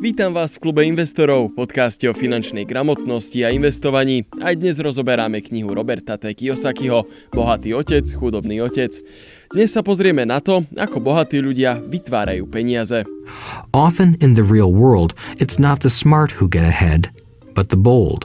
Vítam vás v klube investorov, podcaste o finančnej gramotnosti a investovaní. Aj dnes rozoberáme knihu Roberta T. Kiyosakiho Bohatý otec, chudobný otec. Dnes sa pozrieme na to, ako bohatí ľudia vytvárajú peniaze. Often in the real world, it's not the smart who get ahead, but the bold.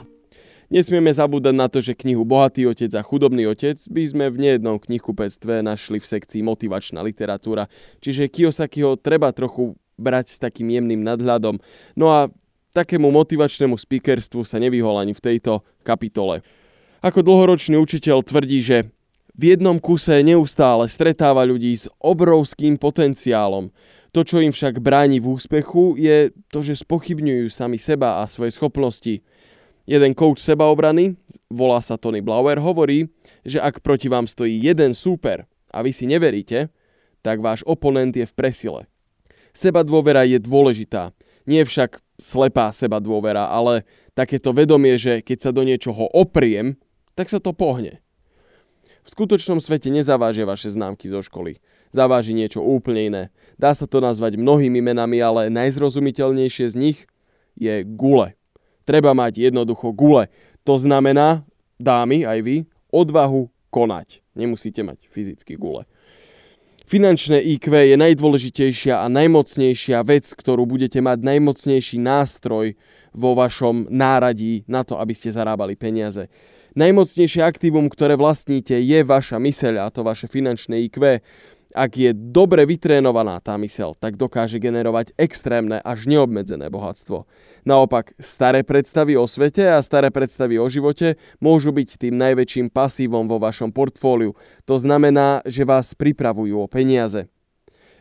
Nesmieme zabúdať na to, že knihu Bohatý otec a chudobný otec by sme v nejednom knihkupectve našli v sekcii motivačná literatúra, čiže Kiyosakiho treba trochu brať s takým jemným nadhľadom. No a takému motivačnému speakerstvu sa nevyhol ani v tejto kapitole. Ako dlhoročný učiteľ tvrdí, že v jednom kuse neustále stretáva ľudí s obrovským potenciálom. To, čo im však bráni v úspechu, je to, že spochybňujú sami seba a svoje schopnosti. Jeden coach sebaobrany, volá sa Tony Blauer, hovorí, že ak proti vám stojí jeden súper a vy si neveríte, tak váš oponent je v presile. Seba dôvera je dôležitá. Nie však slepá seba dôvera, ale takéto vedomie, že keď sa do niečoho opriem, tak sa to pohne. V skutočnom svete nezavážia vaše známky zo školy. Zaváži niečo úplne iné. Dá sa to nazvať mnohými menami, ale najzrozumiteľnejšie z nich je gule. Treba mať jednoducho gule. To znamená, dámy, aj vy, odvahu konať. Nemusíte mať fyzicky gule. Finančné IQ je najdôležitejšia a najmocnejšia vec, ktorú budete mať najmocnejší nástroj vo vašom náradí na to, aby ste zarábali peniaze. Najmocnejšie aktívum, ktoré vlastníte, je vaša myseľ a to vaše finančné IQ. Ak je dobre vytrénovaná tá mysel, tak dokáže generovať extrémne až neobmedzené bohatstvo. Naopak, staré predstavy o svete a staré predstavy o živote môžu byť tým najväčším pasívom vo vašom portfóliu. To znamená, že vás pripravujú o peniaze.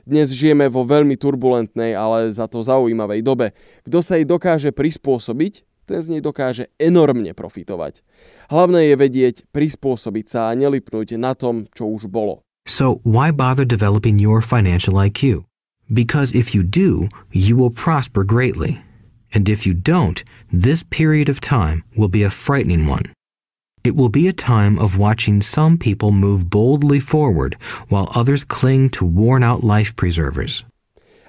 Dnes žijeme vo veľmi turbulentnej, ale za to zaujímavej dobe. Kto sa jej dokáže prispôsobiť, ten z nej dokáže enormne profitovať. Hlavné je vedieť prispôsobiť sa a nelipnúť na tom, čo už bolo. So why bother developing your financial IQ? Because if you do, you will prosper greatly. And if you don't, this period of time will be a frightening one. It will be a time of watching some people move boldly forward while others cling to worn out life preservers.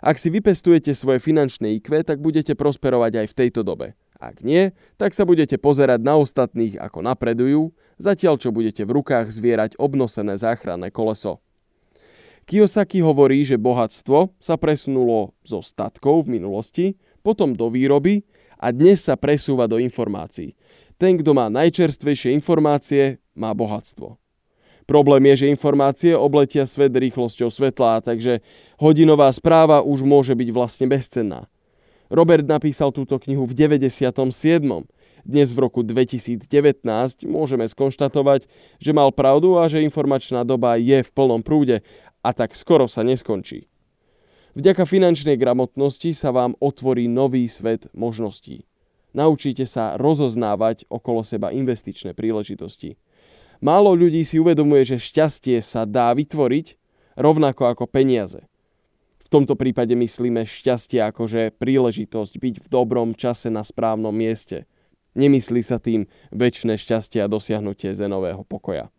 Ak si vypestujete svoje finančné IQ, tak budete prosperovať aj v tejto dobe. Ak nie, tak sa budete pozerať na ostatných, ako napredujú, zatiaľ čo budete v rukách zvierať obnosené záchranné koleso. Kiyosaki hovorí, že bohatstvo sa presunulo zo statkov v minulosti, potom do výroby a dnes sa presúva do informácií. Ten, kto má najčerstvejšie informácie, má bohatstvo. Problém je, že informácie obletia svet rýchlosťou svetla, takže hodinová správa už môže byť vlastne bezcenná. Robert napísal túto knihu v 97. Dnes v roku 2019 môžeme skonštatovať, že mal pravdu a že informačná doba je v plnom prúde a tak skoro sa neskončí. Vďaka finančnej gramotnosti sa vám otvorí nový svet možností. Naučíte sa rozoznávať okolo seba investičné príležitosti. Málo ľudí si uvedomuje, že šťastie sa dá vytvoriť rovnako ako peniaze – v tomto prípade myslíme šťastie ako že príležitosť byť v dobrom čase na správnom mieste. Nemyslí sa tým väčšie šťastie a dosiahnutie zenového pokoja.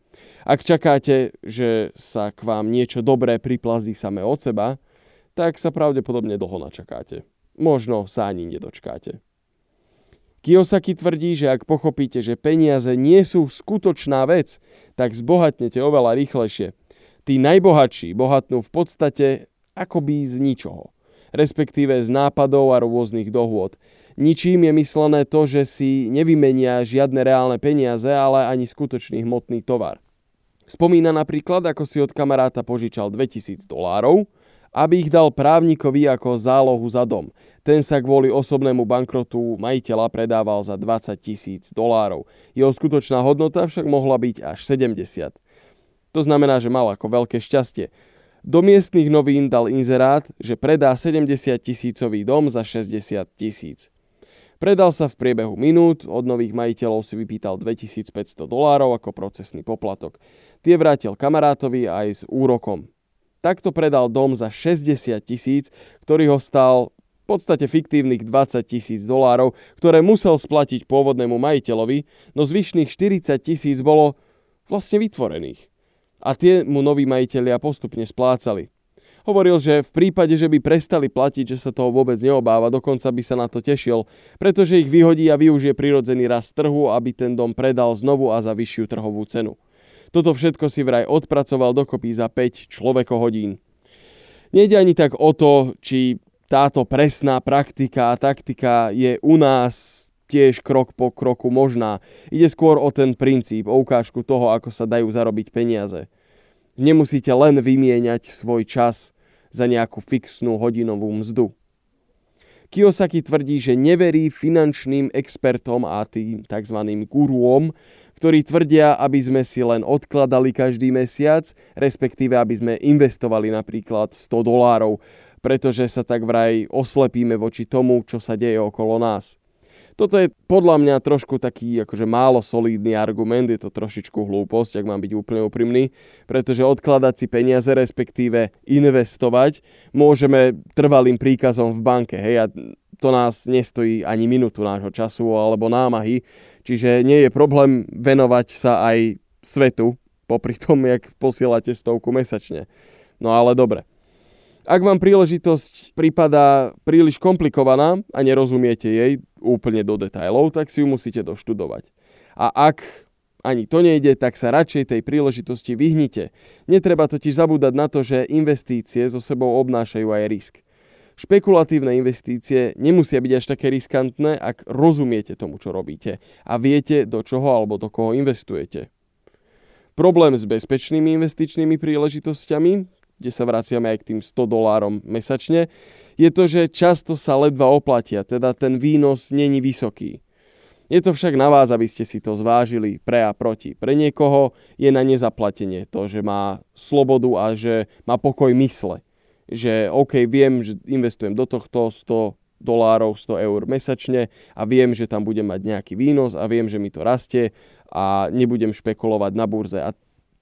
Ak čakáte, že sa k vám niečo dobré priplazí same od seba, tak sa pravdepodobne dlho načakáte. Možno sa ani nedočkáte. Kiyosaki tvrdí, že ak pochopíte, že peniaze nie sú skutočná vec, tak zbohatnete oveľa rýchlejšie. Tí najbohatší bohatnú v podstate akoby z ničoho, respektíve z nápadov a rôznych dohôd. Ničím je myslené to, že si nevymenia žiadne reálne peniaze, ale ani skutočný hmotný tovar. Spomína napríklad, ako si od kamaráta požičal 2000 dolárov, aby ich dal právnikovi ako zálohu za dom. Ten sa kvôli osobnému bankrotu majiteľa predával za 20 tisíc dolárov. Jeho skutočná hodnota však mohla byť až 70. To znamená, že mal ako veľké šťastie. Do miestnych novín dal inzerát, že predá 70 tisícový dom za 60 tisíc. Predal sa v priebehu minút, od nových majiteľov si vypýtal 2500 dolárov ako procesný poplatok. Tie vrátil kamarátovi aj s úrokom. Takto predal dom za 60 tisíc, ktorý ho stal v podstate fiktívnych 20 tisíc dolárov, ktoré musel splatiť pôvodnému majiteľovi, no zvyšných 40 tisíc bolo vlastne vytvorených a tie mu noví majiteľia postupne splácali. Hovoril, že v prípade, že by prestali platiť, že sa toho vôbec neobáva, dokonca by sa na to tešil, pretože ich vyhodí a využije prirodzený rast trhu, aby ten dom predal znovu a za vyššiu trhovú cenu. Toto všetko si vraj odpracoval dokopy za 5 človekohodín. Nejde ani tak o to, či táto presná praktika a taktika je u nás tiež krok po kroku možná. Ide skôr o ten princíp, o ukážku toho, ako sa dajú zarobiť peniaze. Nemusíte len vymieňať svoj čas za nejakú fixnú hodinovú mzdu. Kiyosaki tvrdí, že neverí finančným expertom a tým tzv. guruom, ktorí tvrdia, aby sme si len odkladali každý mesiac, respektíve aby sme investovali napríklad 100 dolárov, pretože sa tak vraj oslepíme voči tomu, čo sa deje okolo nás. Toto je podľa mňa trošku taký akože málo solídny argument, je to trošičku hlúposť, ak mám byť úplne úprimný, pretože odkladať si peniaze, respektíve investovať, môžeme trvalým príkazom v banke, hej, a to nás nestojí ani minútu nášho času alebo námahy, čiže nie je problém venovať sa aj svetu, popri tom, jak posielate stovku mesačne. No ale dobre. Ak vám príležitosť prípada príliš komplikovaná a nerozumiete jej úplne do detajlov, tak si ju musíte doštudovať. A ak ani to nejde, tak sa radšej tej príležitosti vyhnite. Netreba totiž zabúdať na to, že investície so sebou obnášajú aj risk. Špekulatívne investície nemusia byť až také riskantné, ak rozumiete tomu, čo robíte a viete, do čoho alebo do koho investujete. Problém s bezpečnými investičnými príležitosťami, kde sa vraciame aj k tým 100 dolárom mesačne, je to, že často sa ledva oplatia, teda ten výnos není vysoký. Je to však na vás, aby ste si to zvážili pre a proti. Pre niekoho je na nezaplatenie to, že má slobodu a že má pokoj mysle. Že OK, viem, že investujem do tohto 100 dolárov, 100 eur mesačne a viem, že tam budem mať nejaký výnos a viem, že mi to rastie a nebudem špekulovať na burze. A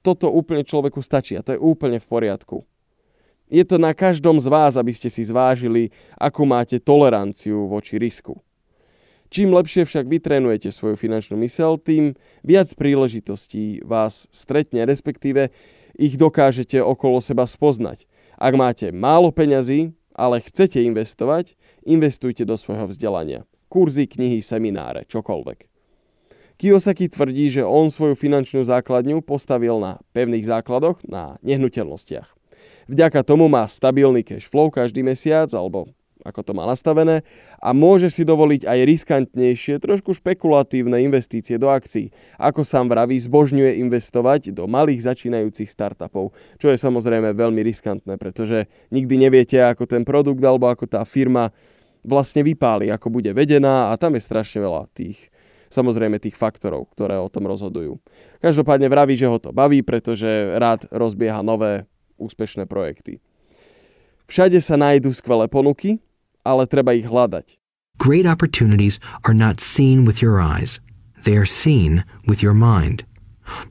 toto úplne človeku stačí a to je úplne v poriadku. Je to na každom z vás, aby ste si zvážili, akú máte toleranciu voči risku. Čím lepšie však vytrenujete svoju finančnú mysel, tým viac príležitostí vás stretne, respektíve ich dokážete okolo seba spoznať. Ak máte málo peňazí, ale chcete investovať, investujte do svojho vzdelania. Kurzy, knihy, semináre, čokoľvek. Kiyosaki tvrdí, že on svoju finančnú základňu postavil na pevných základoch na nehnuteľnostiach. Vďaka tomu má stabilný cash flow každý mesiac, alebo ako to má nastavené, a môže si dovoliť aj riskantnejšie, trošku špekulatívne investície do akcií. Ako sám vraví, zbožňuje investovať do malých začínajúcich startupov, čo je samozrejme veľmi riskantné, pretože nikdy neviete, ako ten produkt alebo ako tá firma vlastne vypáli, ako bude vedená a tam je strašne veľa tých samozrejme tých faktorov, ktoré o tom rozhodujú. Každopádne vraví, že ho to baví, pretože rád rozbieha nové úspešné projekty. Všade sa nájdú skvelé ponuky, ale treba ich hľadať. Great opportunities are not seen with your eyes. They are seen with your mind.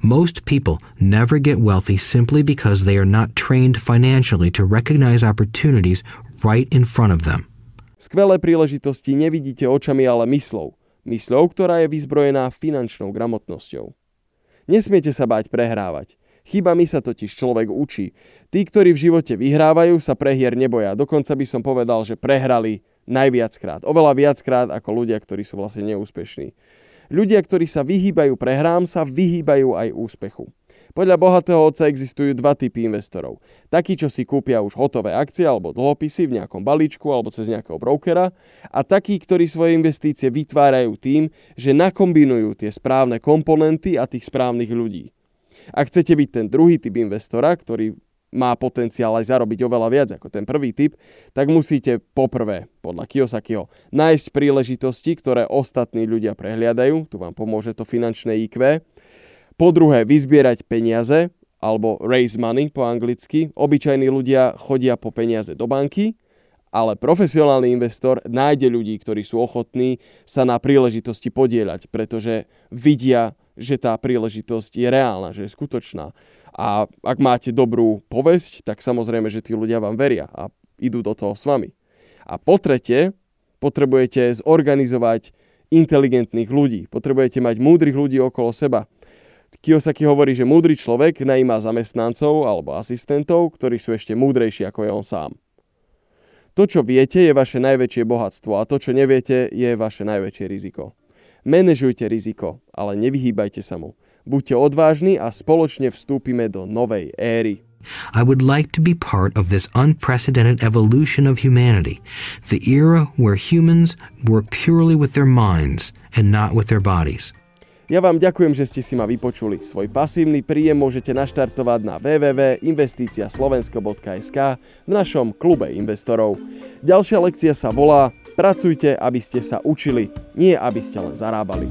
Most people never get wealthy simply because they are not trained financially to recognize opportunities right in front of them. Skvelé príležitosti nevidíte očami, ale myslou mysľou, ktorá je vyzbrojená finančnou gramotnosťou. Nesmiete sa báť prehrávať. Chybami sa totiž človek učí. Tí, ktorí v živote vyhrávajú, sa prehier neboja. Dokonca by som povedal, že prehrali najviackrát. Oveľa viackrát ako ľudia, ktorí sú vlastne neúspešní. Ľudia, ktorí sa vyhýbajú prehrám, sa vyhýbajú aj úspechu. Podľa bohatého otca existujú dva typy investorov. Takí, čo si kúpia už hotové akcie alebo dlhopisy v nejakom balíčku alebo cez nejakého brokera a takí, ktorí svoje investície vytvárajú tým, že nakombinujú tie správne komponenty a tých správnych ľudí. Ak chcete byť ten druhý typ investora, ktorý má potenciál aj zarobiť oveľa viac ako ten prvý typ, tak musíte poprvé, podľa Kiyosakiho, nájsť príležitosti, ktoré ostatní ľudia prehliadajú, tu vám pomôže to finančné IQ, po druhé, vyzbierať peniaze, alebo raise money po anglicky. Obyčajní ľudia chodia po peniaze do banky, ale profesionálny investor nájde ľudí, ktorí sú ochotní sa na príležitosti podieľať, pretože vidia, že tá príležitosť je reálna, že je skutočná. A ak máte dobrú povesť, tak samozrejme, že tí ľudia vám veria a idú do toho s vami. A po tretie, potrebujete zorganizovať inteligentných ľudí. Potrebujete mať múdrych ľudí okolo seba Kiyosaki hovorí, že múdry človek najíma zamestnancov alebo asistentov, ktorí sú ešte múdrejší ako je on sám. To, čo viete, je vaše najväčšie bohatstvo a to, čo neviete, je vaše najväčšie riziko. Menežujte riziko, ale nevyhýbajte sa mu. Buďte odvážni a spoločne vstúpime do novej éry. I would like to be part of this unprecedented evolution of humanity, the era where humans work purely with their minds and not with their bodies. Ja vám ďakujem, že ste si ma vypočuli. Svoj pasívny príjem môžete naštartovať na www.investiciaslovensko.sk v našom klube investorov. Ďalšia lekcia sa volá Pracujte, aby ste sa učili, nie aby ste len zarábali.